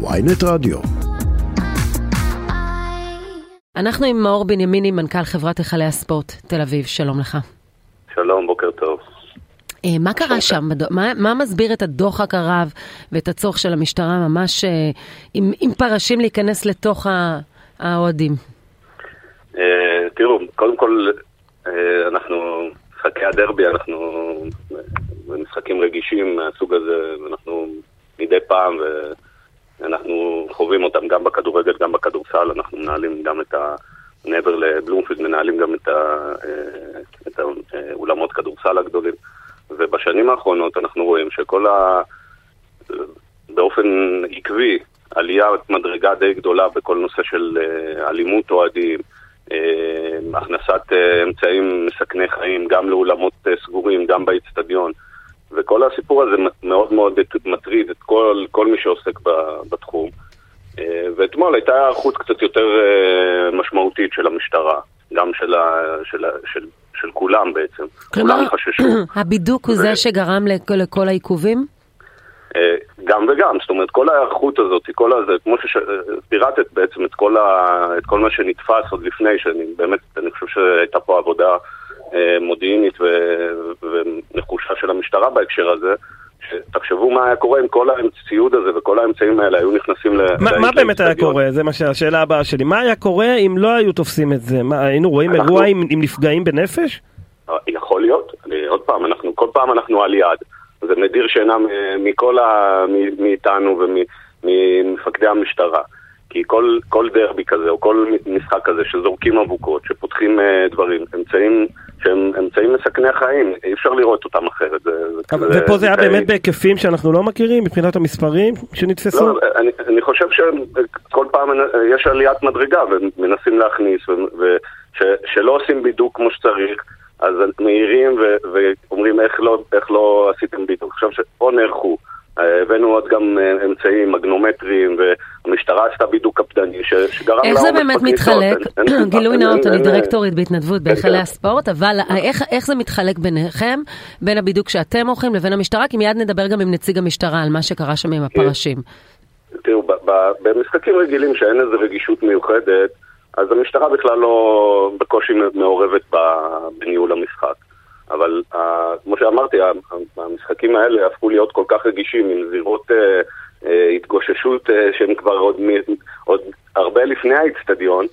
ויינט רדיו. אנחנו עם מאור בנימיני, מנכ"ל חברת היכלי הספורט תל אביב, שלום לך. שלום, בוקר טוב. אה, מה קרה שם? מה, מה מסביר את הדוחק הרב ואת הצורך של המשטרה ממש אה, עם, עם פרשים להיכנס לתוך האוהדים? אה, תראו, קודם כל, אנחנו, משחקי הדרבי, אנחנו משחקים רגישים מהסוג הזה, אנחנו מדי פעם, ואנחנו חווים אותם גם בכדורגל, גם בכדורסל, אנחנו מנהלים גם את ה... מעבר לבלומפילד מנהלים גם את, ה, את האולמות כדורסל הגדולים. ובשנים האחרונות אנחנו רואים שכל ה... באופן עקבי, עליית מדרגה די גדולה בכל נושא של אה, אלימות אוהדים, אה, הכנסת אה, אמצעים מסכני חיים, גם לאולמות סגורים, גם באיצטדיון. וכל הסיפור הזה מאוד מאוד מטריד את כל, כל מי שעוסק בתחום. ואתמול הייתה היערכות קצת יותר משמעותית של המשטרה, גם של, ה, של, של, של כולם בעצם. כלומר, כולם חששו. הבידוק הוא זה שגרם לכל העיכובים? אה, גם וגם, זאת אומרת, כל ההיערכות הזאת, כל הזה, כמו שפירטת בעצם את כל, ה, את כל מה שנתפס עוד לפני, שאני באמת, אני חושב שהייתה פה עבודה אה, מודיעינית ו, ונחושה של המשטרה בהקשר הזה. תחשבו מה היה קורה אם כל הציוד הזה וכל האמצעים האלה היו נכנסים ל... מה, מה באמת היה קורה? זה מה שהשאלה הבאה שלי. מה היה קורה אם לא היו תופסים את זה? מה, היינו רואים אנחנו... אירוע עם, עם נפגעים בנפש? אה, יכול להיות. אני, עוד פעם, אנחנו, כל פעם אנחנו על יד. זה מדיר שינה מכל ה... מאיתנו וממפקדי המשטרה. כי כל, כל דרבי כזה, או כל משחק כזה שזורקים אבוקות, שפותחים uh, דברים, אמצעים שהם אמצעים מסכני חיים, אי אפשר לראות אותם אחרת. זה, אבל, זה, ופה זה היה באמת בהיקפים שאנחנו לא מכירים, מבחינת המספרים שנתפסו? לא, אני, אני חושב שכל פעם יש עליית מדרגה ומנסים להכניס, ושלא עושים בידוק כמו שצריך. אז מעירים ואומרים איך לא, איך לא עשיתם בידוק. עכשיו שפה נערכו, אה, הבאנו עוד גם אה, אמצעים מגנומטריים, והמשטרה עשתה בידוק קפדני, שגרם איך זה באמת מתחלק? גילוי נאות, אני דירקטורית בהתנדבות בהיכלי הספורט, אבל איך זה מתחלק ביניכם, בין הבידוק שאתם עורכים לבין המשטרה? כי מיד נדבר גם עם נציג המשטרה על מה שקרה שם עם הפרשים. תראו, במשחקים רגילים שאין איזו רגישות מיוחדת, אז המשטרה בכלל לא בקושי מעורבת בניהול המשחק. אבל uh, כמו שאמרתי, המשחקים האלה הפכו להיות כל כך רגישים עם זירות uh, uh, התגוששות uh, שהן כבר עוד, עוד הרבה לפני האיצטדיון,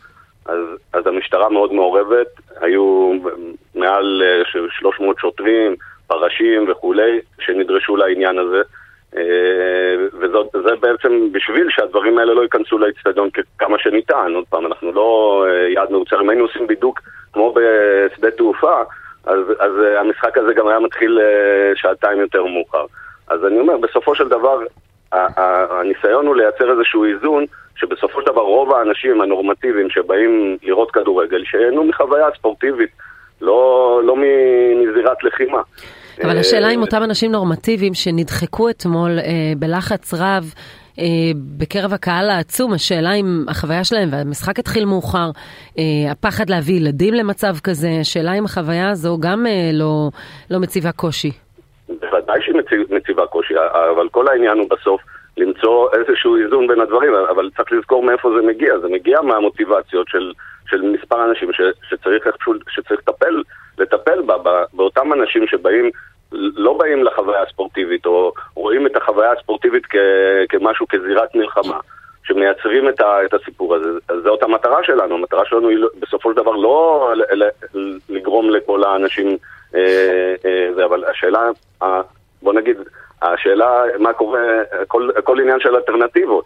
אז, אז המשטרה מאוד מעורבת, היו מעל uh, 300 שוטרים, פרשים וכולי, שנדרשו לעניין הזה. וזה בעצם בשביל שהדברים האלה לא ייכנסו לאצטדיון כמה שניתן. עוד פעם, אנחנו לא יעד מאוצר, אם היינו עושים בידוק כמו בשדה תעופה, אז, אז uh, המשחק הזה גם היה מתחיל uh, שעתיים יותר מאוחר. אז אני אומר, בסופו של דבר, הניסיון הוא לייצר איזשהו איזון, שבסופו של דבר רוב האנשים הנורמטיביים שבאים לראות כדורגל, שיהנו מחוויה ספורטיבית, לא, לא מזירת לחימה. אבל השאלה אם אותם אנשים נורמטיביים שנדחקו אתמול אה, בלחץ רב, אה, בקרב הקהל העצום, השאלה אם החוויה שלהם, והמשחק התחיל מאוחר, אה, הפחד להביא ילדים למצב כזה, השאלה אם החוויה הזו גם אה, לא, לא מציבה קושי. בוודאי שהיא מציב, מציבה קושי, אבל כל העניין הוא בסוף למצוא איזשהו איזון בין הדברים, אבל צריך לזכור מאיפה זה מגיע, זה מגיע מהמוטיבציות של, של מספר אנשים ש, שצריך שצריך לטפל, לטפל בה, באותם אנשים שבאים לא באים לחוויה הספורטיבית, או רואים את החוויה הספורטיבית כ, כמשהו, כזירת מלחמה, שמייצרים את, ה, את הסיפור הזה. אז זאת המטרה שלנו, המטרה שלנו היא לא, בסופו של דבר לא ל, ל, לגרום לכל האנשים, אה, אה, זה, אבל השאלה, אה, בוא נגיד, השאלה מה קורה, כל, כל עניין של אלטרנטיבות.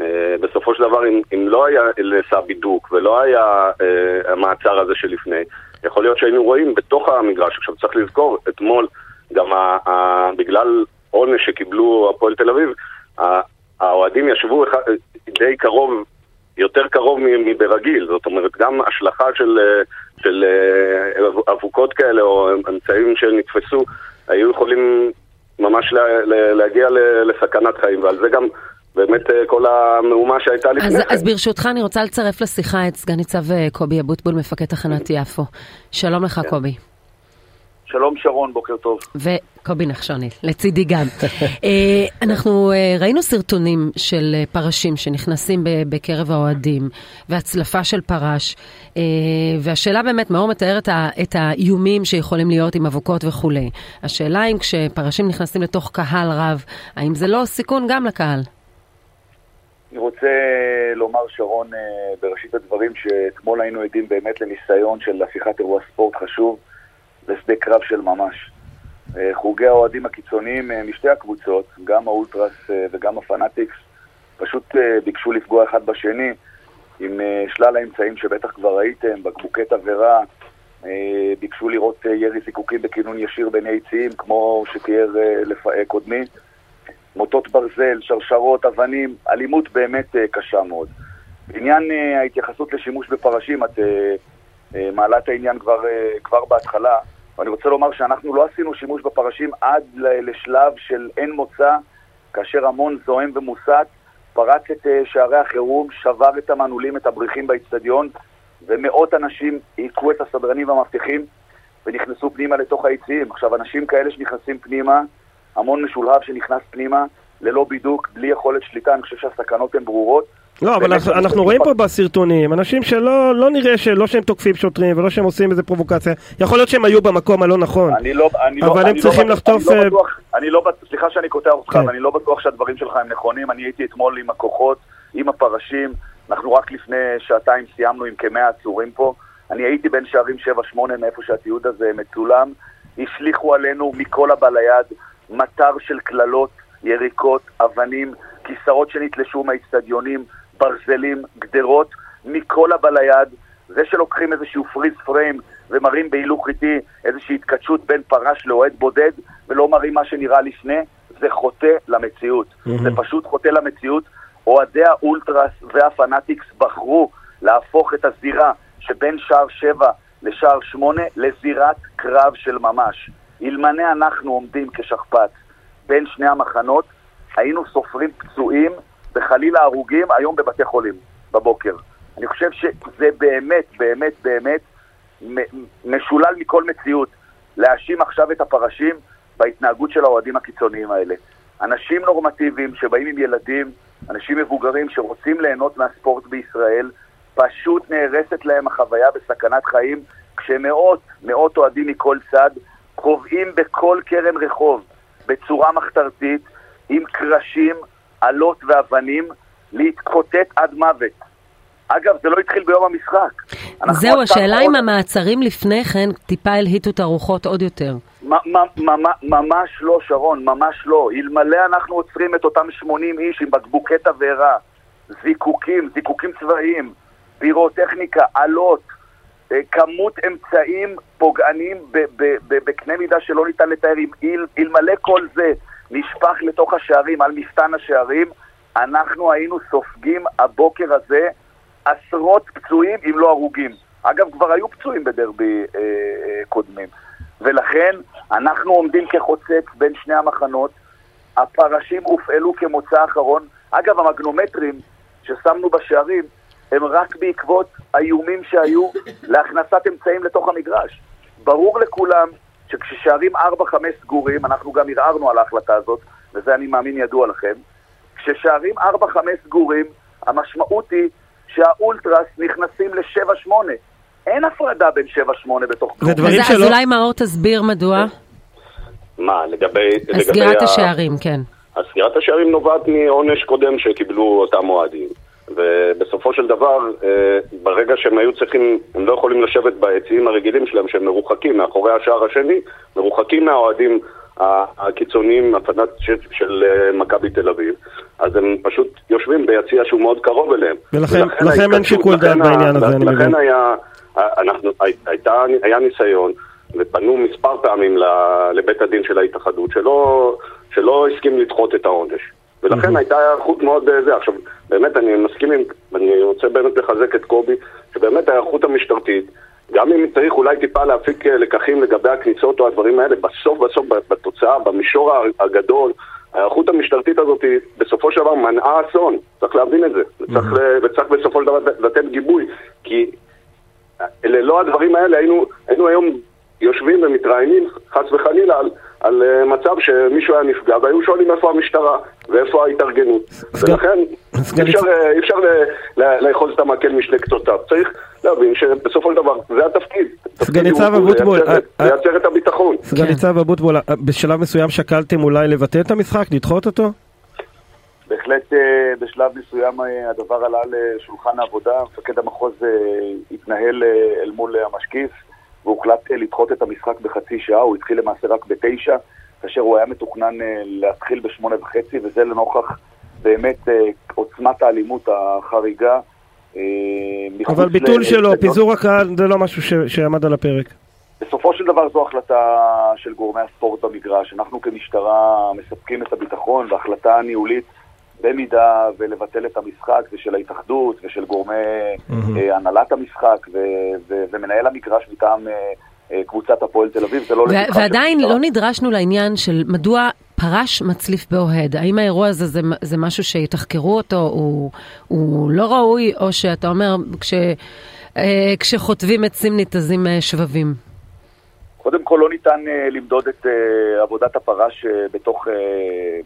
אה, בסופו של דבר, אם, אם לא היה נעשה בידוק ולא היה אה, המעצר הזה שלפני, יכול להיות שהיינו רואים בתוך המגרש, עכשיו צריך לזכור, אתמול גם ה, ה, בגלל עונש שקיבלו הפועל תל אביב, האוהדים ישבו אחד, די קרוב, יותר קרוב מברגיל, זאת אומרת גם השלכה של, של אה, אבוקות כאלה או אמצעים שנתפסו היו יכולים ממש לה, להגיע לסכנת חיים, ועל זה גם באמת אה, כל המהומה שהייתה לפני כן. אז ברשותך אני רוצה לצרף לשיחה את סגן ניצב אה, קובי אבוטבול, מפקד תחנת יפו. שלום לך כן. קובי. שלום שרון, בוקר טוב. וקובי נחשוני, לצידי גם. אה, אנחנו אה, ראינו סרטונים של אה, פרשים שנכנסים בקרב האוהדים, והצלפה של פרש, והשאלה באמת, מאור מתאר את האיומים שיכולים להיות עם אבוקות וכולי. השאלה אם כשפרשים נכנסים לתוך קהל רב, האם זה לא סיכון גם לקהל? אני רוצה לומר, שרון, בראשית הדברים, שאתמול היינו עדים באמת לניסיון של הפיכת אירוע ספורט חשוב. לשדה קרב של ממש. אה, חוגי האוהדים הקיצוניים אה, משתי הקבוצות, גם האולטרס אה, וגם הפנאטיקס, פשוט ביקשו לפגוע אחד בשני עם שלל האמצעים שבטח כבר ראיתם, בקבוקי תבערה, ביקשו לראות ירי זיקוקים בכינון ישיר בין היציעים, כמו שתיאר קודמי, מוטות ברזל, שרשרות, אבנים, אלימות באמת קשה מאוד. בעניין ההתייחסות לשימוש בפרשים, את מעלה את העניין כבר, כבר בהתחלה. ואני רוצה לומר שאנחנו לא עשינו שימוש בפרשים עד לשלב של אין מוצא, כאשר המון זועם ומוסת פרץ את אה, שערי החירום, שבר את המנעולים, את הבריחים באצטדיון, ומאות אנשים היכו את הסדרנים והמאבטחים ונכנסו פנימה לתוך היציעים. עכשיו, אנשים כאלה שנכנסים פנימה, המון משולהב שנכנס פנימה, ללא בידוק, בלי יכולת שליטה, אני חושב שהסכנות הן ברורות. לא, אבל אנחנו, רואים פה בסרטונים אנשים שלא לא נראה שלא שהם תוקפים שוטרים ולא שהם עושים איזה פרובוקציה. יכול להיות שהם היו במקום הלא נכון. אני לא, אני אבל לא, הם צריכים לא, לחטוף... אני לא בטוח, אני לא בטוח, סליחה שאני קוטע אותך, כן. ואני לא בטוח שהדברים שלך הם נכונים. אני הייתי אתמול עם הכוחות, עם הפרשים. אנחנו רק לפני שעתיים סיימנו עם כמאה עצורים פה. אני הייתי בין שערים 7-8 מאיפה שהתיעוד הזה מצולם. השליכו עלינו מכל הבא ליד מטר של קללות, יריקות, אבנים, כיסאות שנתלשו מהאיצטדיונים. ברזלים, גדרות, מכל הבא ליד. זה שלוקחים איזשהו פריז פריים ומראים בהילוך איטי איזושהי התכתשות בין פרש לאוהד בודד ולא מראים מה שנראה לפני, זה חוטא למציאות. Mm-hmm. זה פשוט חוטא למציאות. אוהדי האולטרס והפנאטיקס בחרו להפוך את הזירה שבין שער 7 לשער 8 לזירת קרב של ממש. אלמנה אנחנו עומדים כשכפ"ץ בין שני המחנות, היינו סופרים פצועים וחלילה הרוגים היום בבתי חולים בבוקר. אני חושב שזה באמת, באמת, באמת משולל מכל מציאות להאשים עכשיו את הפרשים בהתנהגות של האוהדים הקיצוניים האלה. אנשים נורמטיביים שבאים עם ילדים, אנשים מבוגרים שרוצים ליהנות מהספורט בישראל, פשוט נהרסת להם החוויה בסכנת חיים, כשמאות, מאות אוהדים מכל צד קובעים בכל קרן רחוב בצורה מחתרתית, עם קרשים, אלות ואבנים, להתקוטט עד מוות. אגב, זה לא התחיל ביום המשחק. זהו, השאלה אם המעצרים לפני כן טיפה הלהיטו את הרוחות עוד יותר. ממש לא, שרון, ממש לא. אלמלא אנחנו עוצרים את אותם 80 איש עם בקבוקי תבערה, זיקוקים, זיקוקים צבאיים, פירוטכניקה, אלות, אה, כמות אמצעים פוגעניים בקנה מידה שלא ניתן לתאר. אלמלא כל זה נשפך לתוך השערים, על מפתן השערים, אנחנו היינו סופגים הבוקר הזה עשרות פצועים, אם לא הרוגים. אגב, כבר היו פצועים בדרבי אה, אה, קודמים. ולכן אנחנו עומדים כחוצץ בין שני המחנות, הפרשים הופעלו כמוצא אחרון. אגב, המגנומטרים ששמנו בשערים הם רק בעקבות האיומים שהיו להכנסת אמצעים לתוך המגרש. ברור לכולם שכששערים 4-5 סגורים, אנחנו גם ערערנו על ההחלטה הזאת, וזה אני מאמין ידוע לכם, כששערים 4-5 סגורים, המשמעות היא שהאולטרס נכנסים ל-7-8. אין הפרדה בין 7-8 בתוך כלום. אז, שלא... אז אולי מאור תסביר מדוע. מה, לגבי... סגירת לגבי השערים, ה... כן. סגירת השערים נובעת מעונש קודם שקיבלו אותם אוהדים. ובסופו של דבר, אה, ברגע שהם היו צריכים, הם לא יכולים לשבת ביציעים הרגילים שלהם, שהם מרוחקים מאחורי השער השני, מרוחקים מהאוהדים הקיצוניים, הפנאט של אה, מכבי תל אביב, אז הם פשוט יושבים ביציע שהוא מאוד קרוב אליהם. ולכן אין שיקול דעת בעניין הזה, אני מבין. לכן היה, אנחנו, הייתה, היה ניסיון, ופנו מספר פעמים לבית הדין של ההתאחדות, שלא, שלא הסכים לדחות את העונש. ולכן הייתה היערכות מאוד אה, זה. עכשיו, באמת, אני מסכים עם, אני רוצה באמת לחזק את קובי, שבאמת ההיערכות המשטרתית, גם אם צריך אולי טיפה להפיק אה, לקחים לגבי הכניסות או הדברים האלה, בסוף בסוף בתוצאה, במישור הגדול, ההיערכות המשטרתית הזאת בסופו של דבר מנעה אסון, צריך להבין את זה, וצריך, וצריך בסופו של דבר לתת גיבוי, כי ללא הדברים האלה. היינו, היינו היום יושבים ומתראיינים, חס וחלילה, על, על uh, מצב שמישהו היה נפגע, והיו שואלים איפה המשטרה ואיפה ההתארגנות. ולכן סגן... אפשר, אי אפשר לאחוז את המקל משני קצותיו. צריך להבין שבסופו של דבר זה התפקיד. סגן ניצב אבוטבול, לייצר את הביטחון. סגן כן. ניצב אבוטבול, בשלב מסוים שקלתם אולי לבטל את המשחק, לדחות אותו? בהחלט אה, בשלב מסוים אה, הדבר עלה לשולחן העבודה, מפקד המחוז אה, התנהל אל מול המשקיף והוחלט לדחות את המשחק בחצי שעה, הוא התחיל למעשה רק בתשע, כאשר הוא היה מתוכנן להתחיל בשמונה וחצי, וזה לנוכח באמת עוצמת האלימות החריגה. אבל ביטול שלו, פיזור הקהל, זה לא משהו ש... שעמד על הפרק. בסופו של דבר זו החלטה של גורמי הספורט במגרש. אנחנו כמשטרה מספקים את הביטחון והחלטה ניהולית במידה ולבטל את המשחק ושל ההתאחדות ושל גורמי mm-hmm. הנהלת המשחק ו- ו- ומנהל המגרש מטעם אה, אה, קבוצת הפועל תל אביב, זה לא... ו- ועדיין לא נדרשנו לעניין של מדוע פרש מצליף באוהד. האם האירוע הזה זה, זה משהו שיתחקרו אותו, הוא, הוא לא ראוי, או שאתה אומר, כש, כשחוטבים עצים ניתזים שבבים? קודם כל לא ניתן uh, למדוד את uh, עבודת הפרש uh, בתוך uh,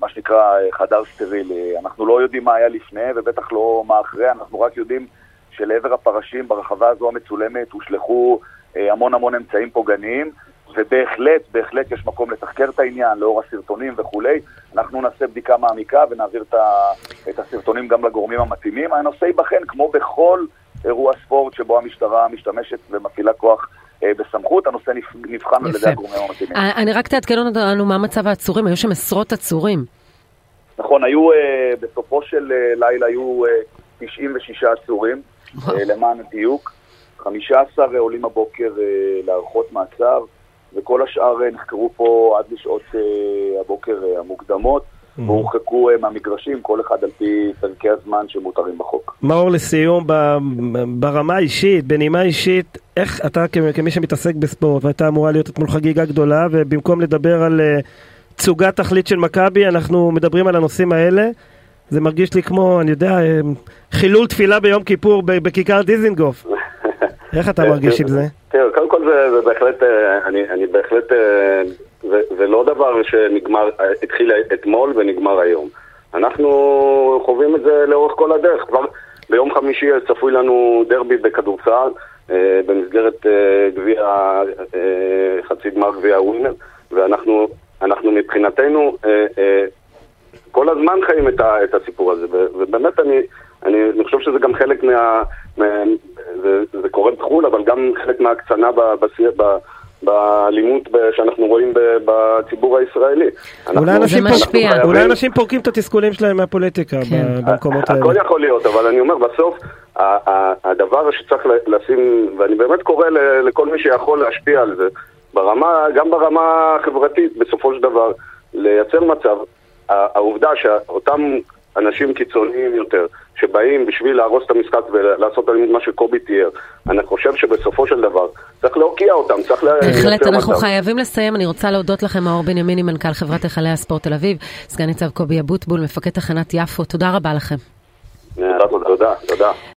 מה שנקרא uh, חדר סטרילי. אנחנו לא יודעים מה היה לפני ובטח לא מה אחרי, אנחנו רק יודעים שלעבר הפרשים ברחבה הזו המצולמת הושלכו uh, המון המון אמצעים פוגעניים ובהחלט, בהחלט יש מקום לתחקר את העניין לאור הסרטונים וכולי. אנחנו נעשה בדיקה מעמיקה ונעביר את, ה, את הסרטונים גם לגורמים המתאימים. הנושא ייבחן כמו בכל אירוע ספורט שבו המשטרה משתמשת ומפעילה כוח בסמכות, הנושא נבחן על ידי הגורמים המתאימים. אה, אני רק תעדכן אותנו מה מצב העצורים, היו שם עשרות עצורים. נכון, היו, אה, בסופו של לילה היו 96 עצורים, למען הדיוק. 15 עולים הבוקר להארכות מעצר, וכל השאר נחקרו פה עד לשעות הבוקר המוקדמות. Mm-hmm. והורחקו מהמגרשים, כל אחד על פי פרקי הזמן שמותרים בחוק. מאור, לסיום, ברמה האישית, בנימה אישית, איך אתה כמי שמתעסק בספורט, והייתה אמורה להיות אתמול חגיגה גדולה, ובמקום לדבר על אה, תצוגת תכלית של מכבי, אנחנו מדברים על הנושאים האלה. זה מרגיש לי כמו, אני יודע, אה, חילול תפילה ביום כיפור בכיכר דיזינגוף. איך אתה מרגיש עם זה? תראה, קודם כל זה בהחלט, אה, אני בהחלט זה, לא דבר שנגמר, התחיל אתמול ונגמר היום. אנחנו חווים את זה לאורך כל הדרך. כבר ביום חמישי צפוי לנו דרבי בכדורסל אה, במסגרת אה, גביע, אה, חצי גמר גביע ווינר, ואנחנו אנחנו מבחינתנו כל הזמן חיים את, הסיפור הזה, ובאמת אני, אני, חושב שזה גם חלק. מה זה, זה קורה בחו"ל, אבל גם חלק מההקצנה בשיח, באלימות שאנחנו רואים בציבור הישראלי. אולי אנשים, פורק, אולי אנשים פורקים את התסכולים שלהם מהפוליטיקה כן. במקומות האלה. הכל יכול להיות, אבל אני אומר, בסוף הדבר שצריך לשים, ואני באמת קורא לכל מי שיכול להשפיע על זה, ברמה, גם ברמה החברתית, בסופו של דבר, לייצר מצב, העובדה שאותם אנשים קיצוניים יותר, שבאים בשביל להרוס את המשחק ולעשות מה שקובי תיאר. אני חושב שבסופו של דבר צריך להוקיע אותם, צריך לייצר מצב. בהחלט, אנחנו חייבים לסיים. אני רוצה להודות לכם, מאור בנימיני, מנכ"ל חברת היכלי הספורט תל אביב, סגן ניצב קובי אבוטבול, מפקד תחנת יפו. תודה רבה לכם. תודה, תודה.